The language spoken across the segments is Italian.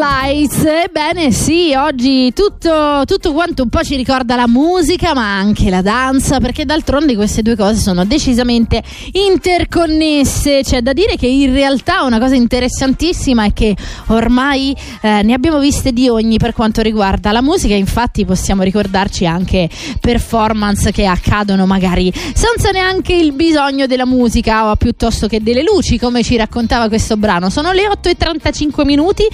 Lights. Ebbene sì, oggi tutto, tutto, quanto un po' ci ricorda la musica, ma anche la danza, perché d'altronde queste due cose sono decisamente interconnesse. C'è da dire che in realtà una cosa interessantissima è che ormai eh, ne abbiamo viste di ogni per quanto riguarda la musica, infatti possiamo ricordarci anche performance che accadono magari senza neanche il bisogno della musica o piuttosto che delle luci, come ci raccontava questo brano. Sono le 8 e 35 minuti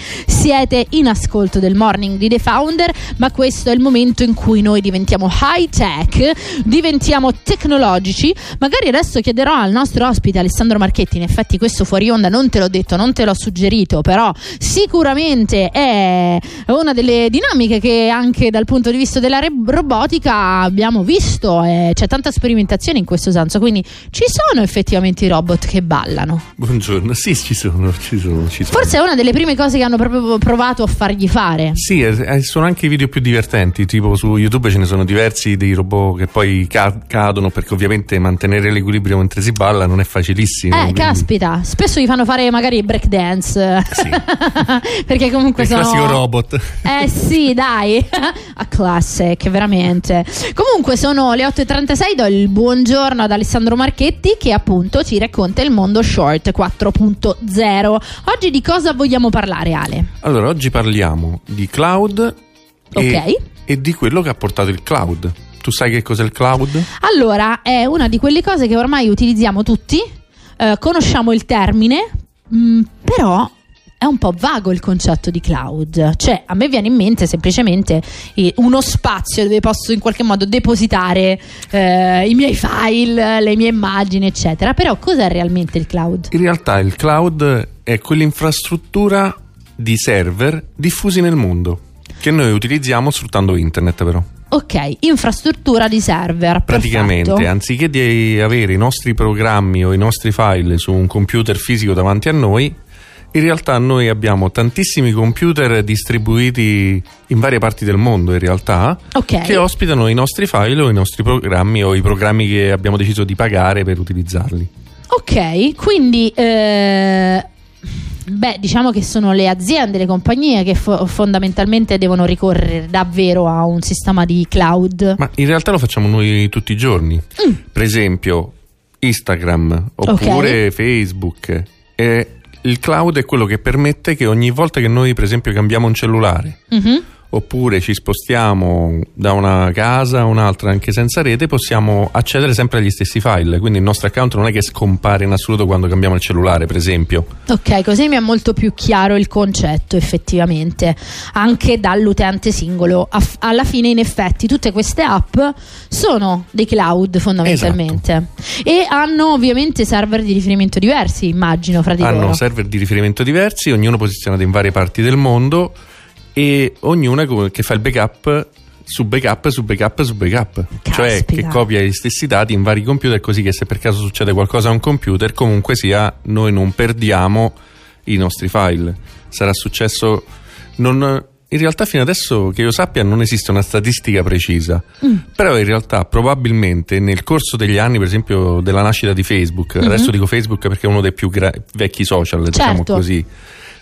siete in ascolto del morning di The Founder, ma questo è il momento in cui noi diventiamo high tech, diventiamo tecnologici. Magari adesso chiederò al nostro ospite Alessandro Marchetti, in effetti questo fuori onda non te l'ho detto, non te l'ho suggerito, però sicuramente è una delle dinamiche che anche dal punto di vista della re- robotica abbiamo visto, e c'è tanta sperimentazione in questo senso, quindi ci sono effettivamente i robot che ballano. Buongiorno, sì, ci sono, ci sono, ci sono. Forse è una delle prime cose che hanno proprio provato a fargli fare. Sì, eh, sono anche i video più divertenti, tipo su YouTube ce ne sono diversi dei robot che poi ca- cadono perché ovviamente mantenere l'equilibrio mentre si balla non è facilissimo. Eh, quindi... caspita, spesso gli fanno fare magari break dance. Sì. perché comunque Il sono classico robot. Eh sì, dai. A classic, veramente. Comunque sono le 8:36, do il buongiorno ad Alessandro Marchetti che appunto ci racconta il mondo short 4.0. Oggi di cosa vogliamo parlare, Ale? Allora, oggi parliamo di cloud Ok. e, e di quello che ha portato il cloud. Tu sai che cos'è il cloud? Allora, è una di quelle cose che ormai utilizziamo tutti, eh, conosciamo il termine, mh, però è un po' vago il concetto di cloud. Cioè, a me viene in mente semplicemente eh, uno spazio dove posso in qualche modo depositare eh, i miei file, le mie immagini, eccetera. Però cos'è realmente il cloud? In realtà il cloud è quell'infrastruttura di server diffusi nel mondo che noi utilizziamo sfruttando internet però. Ok, infrastruttura di server. Praticamente, perfetto. anziché di avere i nostri programmi o i nostri file su un computer fisico davanti a noi, in realtà noi abbiamo tantissimi computer distribuiti in varie parti del mondo in realtà Ok. che ospitano i nostri file o i nostri programmi o i programmi che abbiamo deciso di pagare per utilizzarli. Ok, quindi eh, beh, diciamo che sono le aziende, le compagnie che fo- fondamentalmente devono ricorrere davvero a un sistema di cloud. Ma in realtà lo facciamo noi tutti i giorni. Mm. Per esempio Instagram oppure Facebook. E il cloud è quello che permette che ogni volta che noi per esempio cambiamo un cellulare Mhm. Oppure ci spostiamo da una casa a un'altra anche senza rete, possiamo accedere sempre agli stessi file. Quindi il nostro account non è che scompare in assoluto quando cambiamo il cellulare, per esempio. Ok, così mi è molto più chiaro il concetto effettivamente, anche dall'utente singolo. Alla fine, in effetti, tutte queste app sono dei cloud fondamentalmente e hanno ovviamente server di riferimento diversi, immagino, fra di Hanno loro. server di riferimento diversi, ognuno posizionato in varie parti del mondo e ognuna che fa il backup su backup su backup su backup. Cioè Caspita. che copia gli stessi dati in vari computer così che se per caso succede qualcosa a un computer comunque sia noi non perdiamo i nostri file. Sarà successo non in realtà fino adesso che io sappia non esiste una statistica precisa, Mm. però in realtà probabilmente nel corso degli anni, per esempio della nascita di Facebook, Mhm. adesso dico Facebook perché è uno dei più gra- vecchi social, diciamo Certo. così,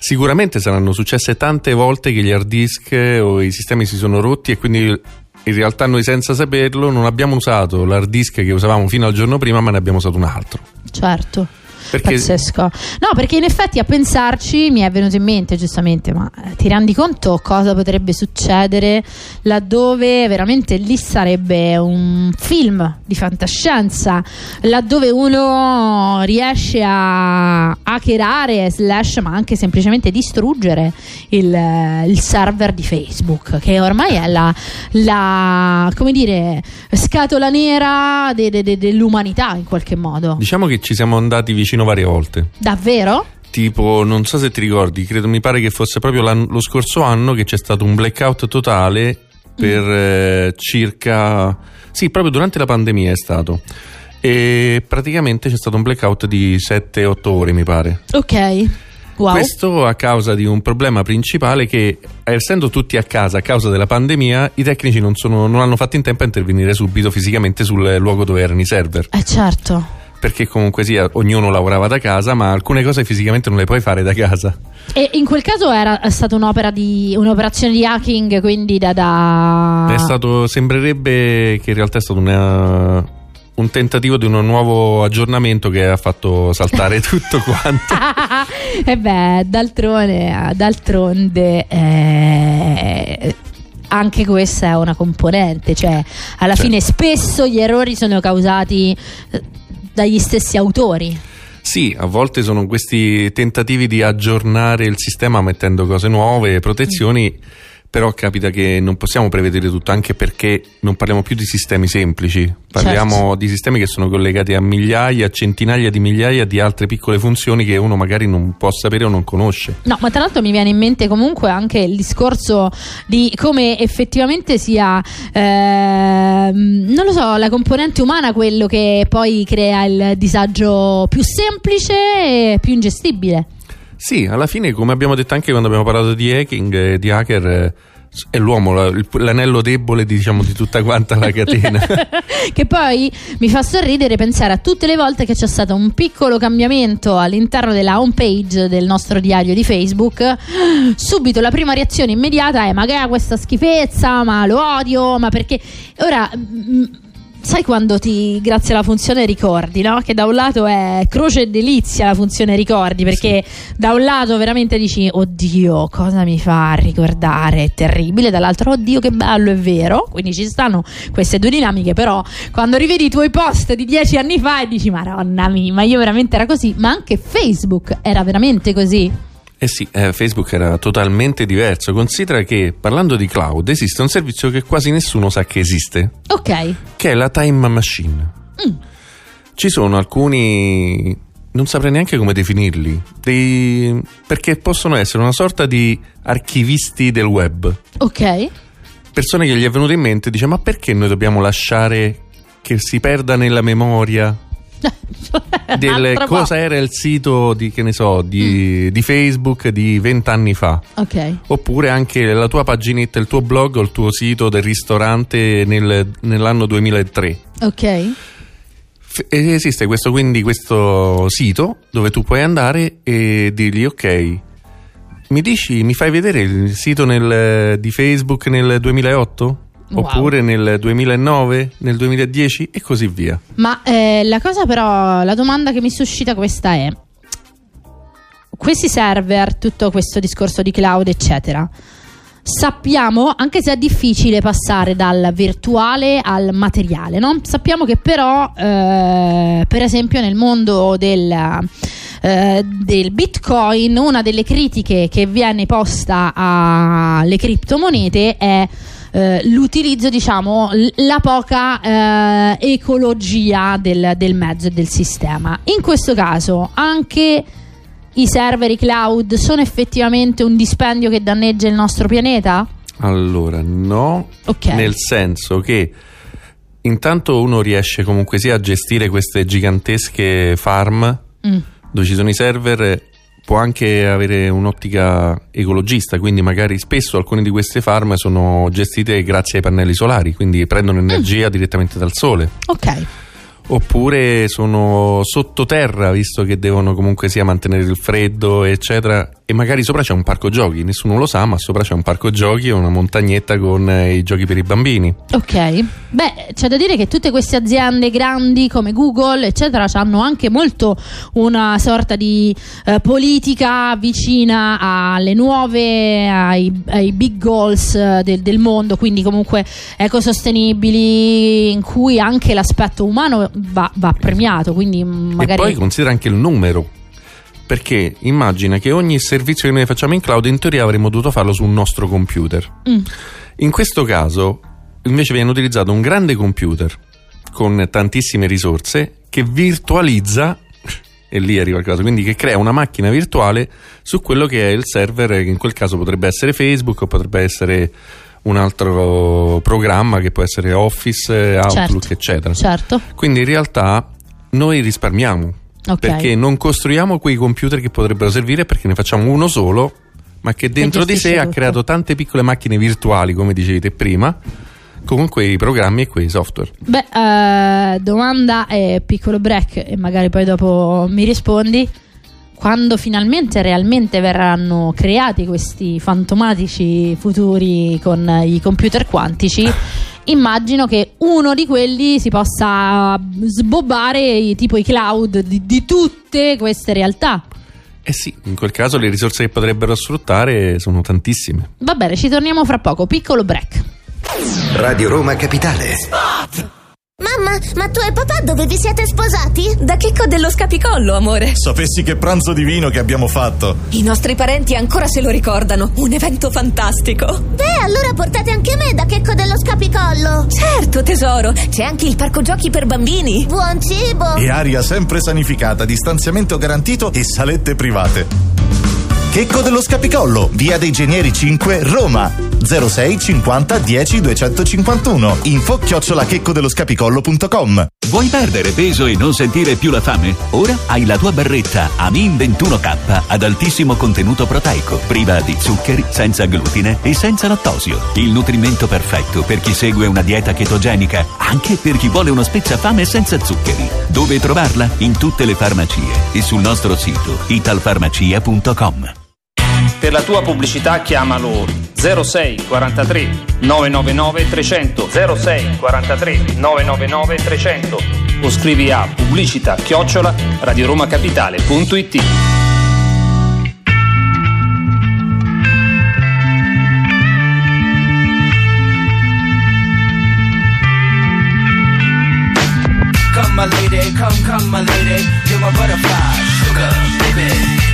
sicuramente saranno successe tante volte che gli hard disk o i sistemi si sono rotti e quindi in realtà noi senza saperlo non abbiamo usato l'hard disk che usavamo fino al giorno prima ma ne abbiamo usato un altro. Certo. Perché Pazzesco. No, perché in effetti a pensarci mi è venuto in mente giustamente, ma eh, ti rendi conto cosa potrebbe succedere laddove veramente lì sarebbe un film di fantascienza, laddove uno riesce a hackerare, slash, ma anche semplicemente distruggere il, il server di Facebook, che ormai è la, la, come dire, scatola nera de- de- de- dell'umanità in qualche modo. diciamo che ci siamo andati vicino varie volte. Davvero? Tipo, non so se ti ricordi, credo mi pare che fosse proprio lo scorso anno che c'è stato un blackout totale per eh, circa... Sì, proprio durante la pandemia è stato. E praticamente c'è stato un blackout di 7-8 ore, mi pare. Ok. Wow. Questo a causa di un problema principale che, essendo tutti a casa a causa della pandemia, i tecnici non, sono- non hanno fatto in tempo a intervenire subito fisicamente sul luogo dove erano i server. Eh certo. Perché comunque sia ognuno lavorava da casa, ma alcune cose fisicamente non le puoi fare da casa. E in quel caso era stata un'opera di un'operazione di hacking, quindi da. da... È stato, sembrerebbe che in realtà è stato una, un tentativo di un nuovo aggiornamento che ha fatto saltare tutto quanto. e beh, d'altronde, d'altronde eh, anche questa è una componente, cioè alla Certo. fine spesso gli errori sono causati eh, dagli stessi autori. Sì, a volte sono questi tentativi di aggiornare il sistema mettendo cose nuove, protezioni, però capita che non possiamo prevedere tutto, anche perché non parliamo più di sistemi semplici, parliamo Certo. di sistemi che sono collegati a migliaia, centinaia di migliaia di altre piccole funzioni che uno magari non può sapere o non conosce. No, ma tra l'altro mi viene in mente comunque anche il discorso di come effettivamente sia, ehm, non lo so, la componente umana quello che poi crea il disagio più semplice e più ingestibile. Sì, alla fine, come abbiamo detto anche quando abbiamo parlato di hacking, eh, di hacker, eh, è l'uomo, l'anello debole diciamo, di tutta quanta la catena. che poi mi fa sorridere pensare a tutte le volte che c'è stato un piccolo cambiamento all'interno della homepage del nostro diario di Facebook. Subito la prima reazione immediata è: Ma che è questa schifezza? Ma lo odio? Ma perché? Ora. mm, Sai quando ti, grazie alla funzione ricordi, no? Che da un lato è croce e delizia la funzione ricordi, perché da un lato veramente dici, oddio, cosa mi fa ricordare? È terribile, dall'altro, oddio, che bello, è vero. Quindi ci stanno queste due dinamiche, però quando rivedi i tuoi post di dieci anni fa e dici, madonna mia, ma io veramente era così, ma anche Facebook era veramente così. Eh sì, eh, Facebook era totalmente diverso. Considera che parlando di cloud esiste un servizio che quasi nessuno sa che esiste, Ok, che è la Time Machine. Mm. Ci sono alcuni, non saprei neanche come definirli, dei- perché possono essere una sorta di archivisti del web. ok. Persone che gli è venuto in mente dice ma perché noi dobbiamo lasciare che si perda nella memoria del Altro po'. cosa era il sito di, che ne so, di, di Facebook di vent'anni fa. Ok. Oppure anche la tua paginetta, il tuo blog o il tuo sito del ristorante nel- nell'anno 2003. Ok. F- esiste questo, quindi questo sito dove tu puoi andare e dirgli ok, mi dici, mi fai vedere il sito nel- di Facebook nel 2008? Wow. Oppure nel 2009, nel 2010 e così via. Ma eh, la cosa però, la domanda che mi suscita questa è, questi server, tutto questo discorso di cloud, eccetera, sappiamo, anche se è difficile passare dal virtuale al materiale, no? sappiamo che però, eh, per esempio, nel mondo del... eh, del bitcoin una delle critiche che viene posta alle criptomonete è eh, l'utilizzo, diciamo, la poca eh, ecologia del, del mezzo e del sistema. In questo caso, anche i server, i cloud, sono effettivamente un dispendio che danneggia il nostro pianeta? Allora, no, Ok. nel senso che intanto uno riesce comunque sia a gestire queste gigantesche farm Mm. dove ci sono i server può anche avere un'ottica ecologista quindi magari spesso alcune di queste farm sono gestite grazie ai pannelli solari quindi prendono energia direttamente dal sole Ok. oppure sono sottoterra visto che devono comunque sia mantenere il freddo eccetera e magari sopra c'è un parco giochi nessuno lo sa ma sopra c'è un parco giochi e una montagnetta con eh, i giochi per i bambini Ok, beh, c'è da dire che tutte queste aziende grandi come Google, eccetera, hanno anche molto una sorta di eh, politica vicina alle nuove, ai, ai big goals eh, del, del mondo, quindi comunque ecosostenibili, in cui anche l'aspetto umano va, va premiato. Quindi magari. e poi considera anche il numero perché immagina che ogni servizio che noi facciamo in cloud in teoria avremmo dovuto farlo sul nostro computer Mm, In questo caso invece viene utilizzato un grande computer con tantissime risorse che virtualizza e lì arriva il caso, quindi che crea una macchina virtuale su quello che è il server che in quel caso potrebbe essere Facebook o potrebbe essere un altro programma che può essere Office, Outlook, Certo. eccetera. certo, Quindi in realtà noi risparmiamo ok. perché non costruiamo quei computer che potrebbero servire perché ne facciamo uno solo, ma che dentro di sé gestisce ha tutto. creato tante piccole macchine virtuali, come dicevi te prima, con quei programmi e quei software. Beh, eh, domanda è piccolo break e magari poi dopo mi rispondi. Quando finalmente realmente verranno creati questi fantomatici futuri con i computer quantici, immagino che uno di quelli si possa sbobbare tipo i cloud di, di tutte queste realtà. Eh sì, in quel caso le risorse che potrebbero sfruttare sono tantissime. Va bene, ci torniamo fra poco. Piccolo break. Radio Roma Capitale. Spot! Mamma, ma tu e papà dove vi siete sposati? Da Checco dello Scapicollo, amore. Sapessi che pranzo divino che abbiamo fatto. I nostri parenti ancora se lo ricordano. Un evento fantastico. Beh, allora portate anche me da Checco dello Scapicollo. Certo, tesoro. C'è anche il parco giochi per bambini. Buon cibo. E aria sempre sanificata, distanziamento garantito e salette private. Checco dello Scapicollo, via dei Genieri 5, Roma. 06 50 10 251. Info chiocciolacheccodello Vuoi perdere peso e non sentire più la fame? Ora hai la tua barretta Amin 21K ad altissimo contenuto proteico, priva di zuccheri, senza glutine e senza lattosio. Il nutrimento perfetto per chi segue una dieta chetogenica, anche per chi vuole uno spezzafame senza zuccheri. Dove trovarla? In tutte le farmacie e sul nostro sito italfarmacia.com. Per la tua pubblicità chiamalo 06 43 999 300 06 43 999 300 o scrivi a pubblicità chiocciola radioromacapitale.it Come my lady, come, come my lady, you're my butterfly, sugar, baby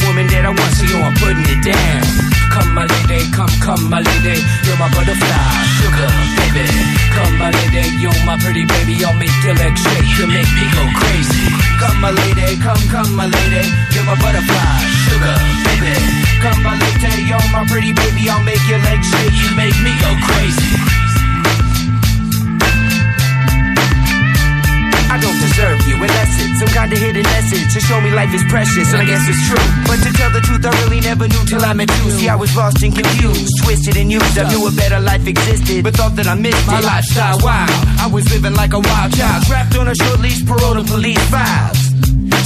woman that I want, so yo, I'm putting it down. Come, my lady, come, come, my lady, you're my butterfly, sugar, baby. Come, my lady, you're my pretty baby, I'll make your legs shake, you make me go crazy. Come, my lady, come, come, my lady, you're my butterfly, sugar, baby. Come, my lady, you're my pretty baby, I'll make your legs shake, you make me go crazy. Don't you some kind of hidden message to show me life is precious, and I guess it's true. But to tell the truth, I really never knew till I met you. See, I was lost and confused, twisted and used. I knew a better life existed, but thought that I missed my lifestyle. Wow, I was living like a wild child, trapped on a short leash, parole to police files.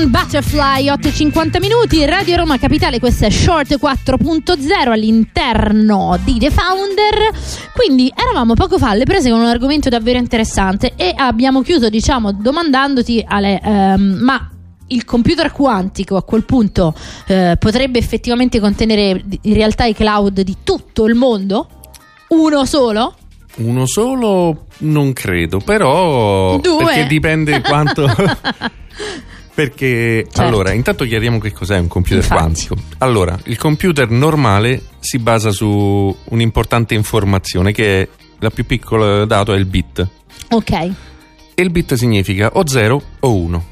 Con Butterfly 8.50 minuti Radio Roma Capitale questa è Short 4.0 all'interno di The Founder quindi eravamo poco fa alle prese con un argomento davvero interessante e abbiamo chiuso diciamo domandandoti Ale ehm, ma il computer quantico a quel punto eh, potrebbe effettivamente contenere in realtà i cloud di tutto il mondo? Uno solo? Uno solo non credo, però Due. perché dipende quanto Perché Certo. allora, intanto chiariamo che cos'è un computer Infatti. quantico. Allora, il computer normale si basa su un'importante informazione che è la più piccola dato è il bit. Ok, E il bit significa o 0 o 1.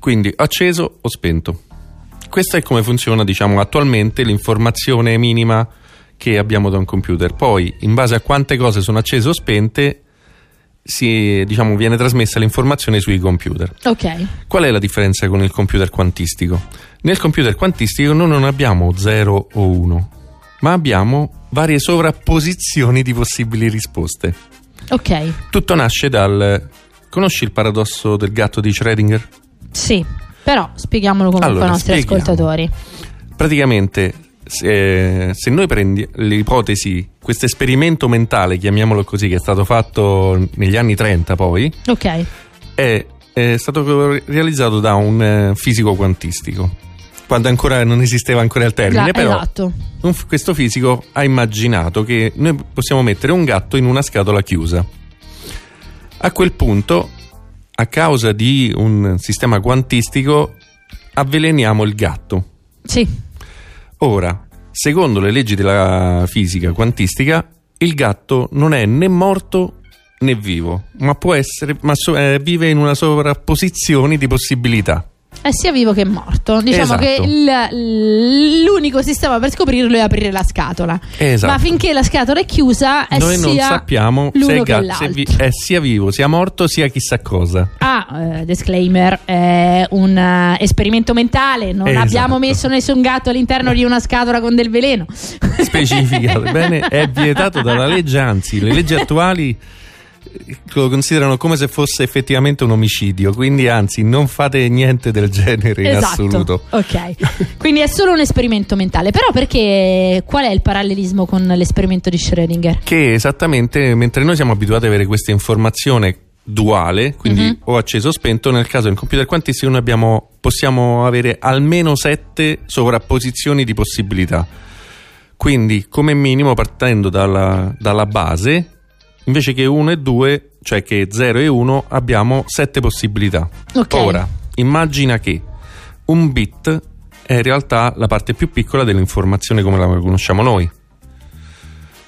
Quindi acceso o spento. Questo è come funziona, diciamo, attualmente l'informazione minima che abbiamo da un computer. Poi, in base a quante cose sono accese o spente, si, diciamo, viene trasmessa l'informazione sui computer. ok. Qual è la differenza con il computer quantistico? Nel computer quantistico noi non abbiamo 0 o 1, ma abbiamo varie sovrapposizioni di possibili risposte. Ok, Tutto nasce dal... Conosci il paradosso del gatto di Schrödinger? sì, però spieghiamolo comunque Allora, ai nostri spieghiamo. ascoltatori. Praticamente, se, se noi prendi l'ipotesi, questo esperimento mentale, chiamiamolo così, che è stato fatto negli anni 30 poi, Ok, è, è stato realizzato da un eh, fisico quantistico. Quando ancora non esisteva ancora il termine, Gra- però esatto. un questo fisico ha immaginato che noi possiamo mettere un gatto in una scatola chiusa. A quel punto, a causa di un sistema quantistico, avveleniamo il gatto. Sì, Ora, secondo le leggi della fisica quantistica, il gatto non è né morto né vivo, ma può essere, ma so- eh, vive in una sovrapposizione di possibilità. È sia vivo che morto. Diciamo Esatto. che il- l'unico sistema per scoprirlo è aprire la scatola. Esatto. Ma finché la scatola è chiusa, è Noi non sappiamo se, che gatto se vi- è sia vivo, sia morto, sia chissà cosa. Ah, eh, disclaimer, è un eh, esperimento mentale, non Esatto. abbiamo messo nessun gatto all'interno di una scatola con del veleno. Specificato bene, è vietato dalla legge, anzi, le leggi attuali lo considerano come se fosse effettivamente un omicidio, quindi anzi non fate niente del genere in esatto. assoluto. Ok. Quindi è solo un esperimento mentale. Però perché qual è il parallelismo con l'esperimento di Schrödinger? Che esattamente mentre noi siamo abituati ad avere questa informazione duale, quindi Mhm. o acceso o spento, nel caso del computer quantistico noi abbiamo, possiamo avere almeno sette sovrapposizioni di possibilità. Quindi come minimo partendo dalla, dalla base, invece che 1 e 2, cioè che 0 e 1, abbiamo sette possibilità. Ok. Ora, immagina che un bit è in realtà la parte più piccola dell'informazione come la conosciamo noi.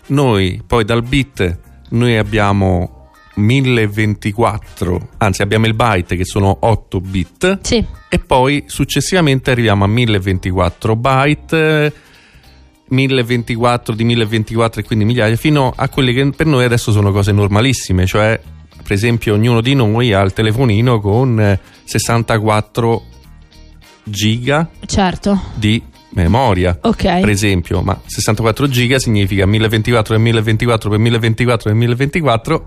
Noi poi dal bit noi abbiamo 1024, anzi abbiamo il byte che sono 8 bit Sì. e poi successivamente arriviamo a 1024 byte, 1024 di 1024 e quindi migliaia, fino a quelle che per noi adesso sono cose normalissime, cioè per esempio ognuno di noi ha il telefonino con eh, 64 giga Certo. di memoria. Ok. Per esempio, ma 64 giga significa 1024 per 1024 per 1024 per 1024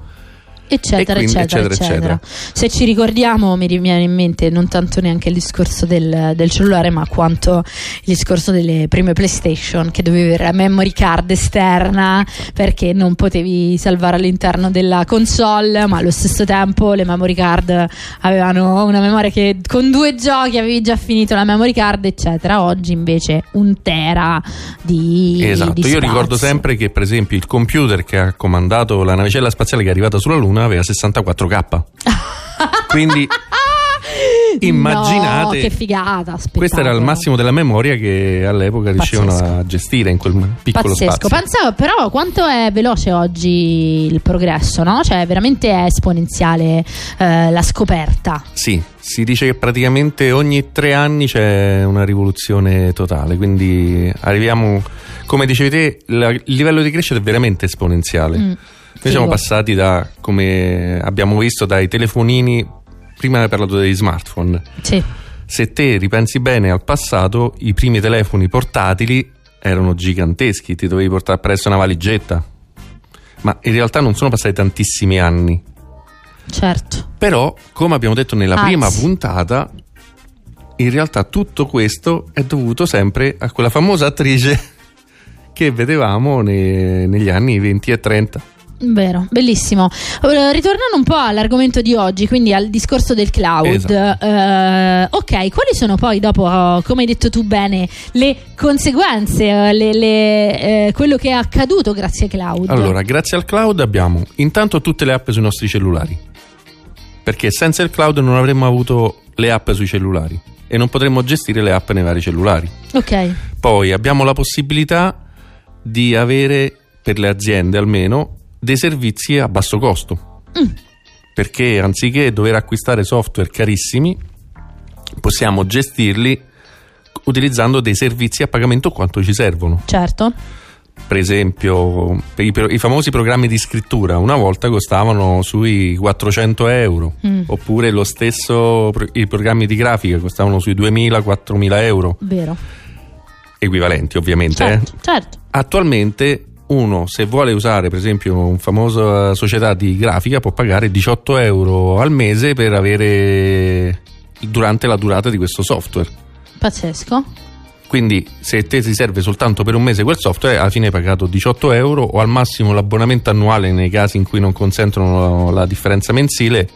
Eccetera, quindi eccetera, eccetera, eccetera, Se ci ricordiamo, mi viene in mente non tanto neanche il discorso del, del cellulare, ma quanto il discorso delle prime PlayStation, che dovevi avere la memory card esterna perché non potevi salvare all'interno della console, ma allo stesso tempo le memory card avevano una memoria che con due giochi avevi già finito la memory card, eccetera. Oggi invece un tera di. Esatto, di io ricordo sempre che per esempio il computer che ha comandato la navicella spaziale che è arrivata sulla Luna aveva 64k. Quindi immaginate- No, che figata. questo era il massimo della memoria che all'epoca riuscivano Pazzesco. a gestire in quel piccolo Pazzesco. spazio. Pensavo però quanto è veloce oggi il progresso, no? Cioè, veramente è esponenziale eh, la scoperta. Sì, si dice che praticamente ogni tre anni c'è una rivoluzione totale, quindi arriviamo, come dicevi te, la- il livello di crescita è veramente esponenziale. Mm. Noi siamo passati da, come abbiamo visto, dai telefonini, prima hai parlato degli smartphone. Sì. Se te ripensi bene al passato, i primi telefoni portatili erano giganteschi, ti dovevi portare presso una valigetta. Ma in realtà non sono passati tantissimi anni. Certo. Però, come abbiamo detto nella Anzi. prima puntata, in realtà tutto questo è dovuto sempre a quella famosa attrice che vedevamo ne- negli anni 20 e 30. Vero, bellissimo. Ritornando un po' all'argomento di oggi, quindi al discorso del cloud. Esatto. eh, ok, quali sono poi dopo, oh, come hai detto tu bene, le conseguenze, eh, le- le, eh, quello che è accaduto grazie ai cloud? Allora, grazie al cloud abbiamo intanto tutte le app sui nostri cellulari. Perché senza il cloud non avremmo avuto le app sui cellulari e non potremmo gestire le app nei vari cellulari. Ok, Poi abbiamo la possibilità di avere, per le aziende almeno, dei servizi a basso costo. Perché anziché dover acquistare software carissimi, possiamo gestirli utilizzando dei servizi a pagamento quanto ci servono. certo. Per esempio, per i, i famosi programmi di scrittura una volta costavano sui 400 euro, Mm. oppure lo stesso i programmi di grafica costavano sui 2000-4000 euro, Vero. equivalenti ovviamente. Certo, eh. certo. Attualmente uno se vuole usare per esempio una famosa società di grafica può pagare 18 euro al mese per avere durante la durata di questo software. Pazzesco. Quindi se te ti serve soltanto per un mese quel software, alla fine hai pagato 18 euro o al massimo l'abbonamento annuale nei casi in cui non consentono la differenza mensile,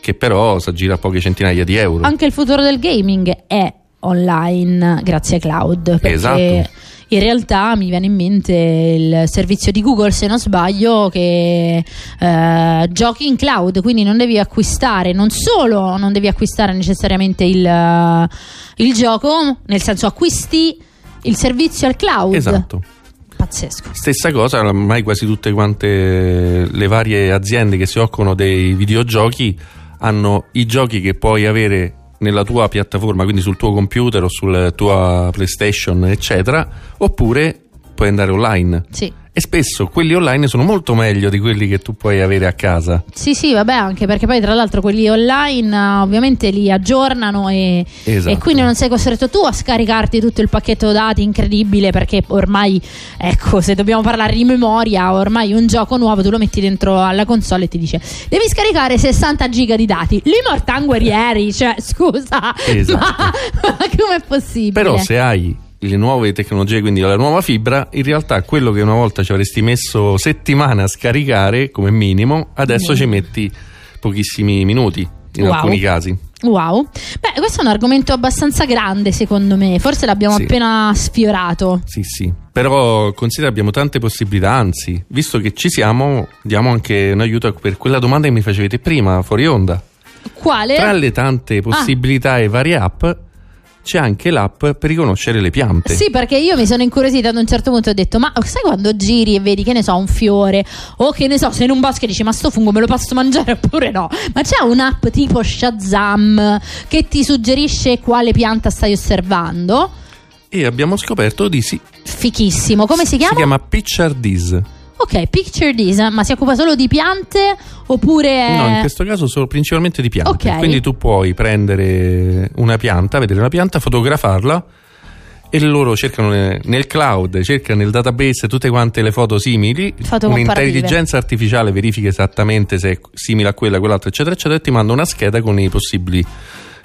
che però si aggira a poche centinaia di euro. Anche il futuro del gaming è online grazie ai cloud. Perché Esatto. in realtà mi viene in mente il servizio di Google, se non sbaglio, che eh, giochi in cloud, quindi non devi acquistare, non solo non devi acquistare necessariamente il, il gioco, nel senso acquisti il servizio al cloud. Esatto. Pazzesco. Stessa cosa, ormai quasi tutte quante le varie aziende che si occupano dei videogiochi hanno i giochi che puoi avere nella tua piattaforma, quindi sul tuo computer o sulla tua PlayStation, eccetera, oppure puoi andare online. Sì. E spesso quelli online sono molto meglio di quelli che tu puoi avere a casa. Sì, sì, vabbè, anche perché poi tra l'altro quelli online eh, ovviamente li aggiornano e, Esatto. e quindi non sei costretto tu a scaricarti tutto il pacchetto dati incredibile perché ormai, ecco, se dobbiamo parlare di memoria, ormai un gioco nuovo tu lo metti dentro alla console e ti dice devi scaricare 60 giga di dati. Mortan guerrieri, cioè scusa, Esatto. ma, ma com'è possibile? Però se hai le nuove tecnologie, quindi la nuova fibra, in realtà quello che una volta ci avresti messo settimane a scaricare come minimo, adesso Mm. ci metti pochissimi minuti in Wow. alcuni casi. Wow, beh, questo è un argomento abbastanza grande secondo me, forse l'abbiamo Sì. appena sfiorato. Sì, sì. Però considera abbiamo tante possibilità, anzi, visto che ci siamo, diamo anche un aiuto per quella domanda che mi facevate prima, fuori onda. Quale? Tra le tante possibilità e varie app, c'è anche l'app per riconoscere le piante. Sì, perché io mi sono incuriosita ad un certo punto e ho detto: Ma sai quando giri e vedi che ne so, un fiore? O che ne so, sei in un bosco e dici: Ma sto fungo me lo posso mangiare oppure no? Ma c'è un'app tipo Shazam che ti suggerisce quale pianta stai osservando? E abbiamo scoperto di sì. Fichissimo. Come si chiama? Si chiama Picture This. Ok, Picture This, ma si occupa solo di piante oppure. No, in questo caso sono principalmente di piante. Ok. Quindi tu puoi prendere una pianta, vedere una pianta, fotografarla e loro cercano ne- nel cloud, cercano nel database tutte quante le foto simili. Foto. Un'intelligenza artificiale verifica esattamente se è simile a quella, quell'altra, eccetera, eccetera, e ti manda una scheda con i possibili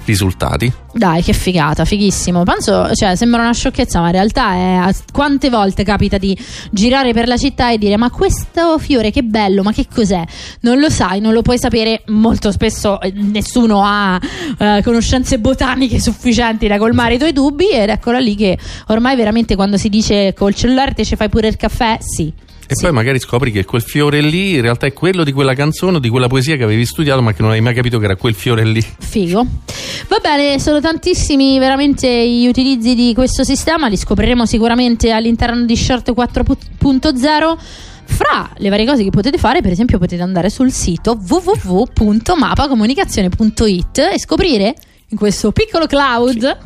risultati. Dai, che figata, fighissimo. Penso, cioè, sembra una sciocchezza, ma in realtà è. Quante volte capita di girare per la città e dire: Ma questo fiore che bello, ma che cos'è? Non lo sai, non lo puoi sapere. Molto spesso eh, nessuno ha eh, conoscenze botaniche sufficienti da colmare i tuoi dubbi. Ed eccola lì che ormai veramente quando si dice col cellulare te ci fai pure il caffè, sì. E poi magari scopri che quel fiore lì in realtà è quello di quella canzone o di quella poesia che avevi studiato, ma che non hai mai capito che era quel fiore lì. Figo. Va bene, sono tantissimi veramente gli utilizzi di questo sistema, li scopriremo sicuramente all'interno di Short 4.0. Fra le varie cose che potete fare, per esempio, potete andare sul sito www.mapacomunicazione.it e scoprire in questo piccolo cloud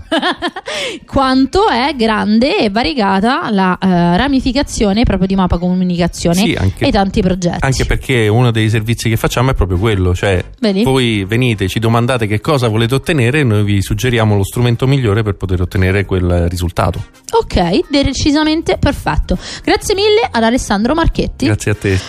quanto è grande e variegata la eh, ramificazione proprio di Mapa Comunicazione Sì, anche- e tanti progetti. Anche perché uno dei servizi che facciamo è proprio quello, cioè Vedi? voi venite, ci domandate che cosa volete ottenere e noi vi suggeriamo lo strumento migliore per poter ottenere quel risultato. Ok, decisamente perfetto. Grazie mille ad Alessandro Marchetti. Grazie a te.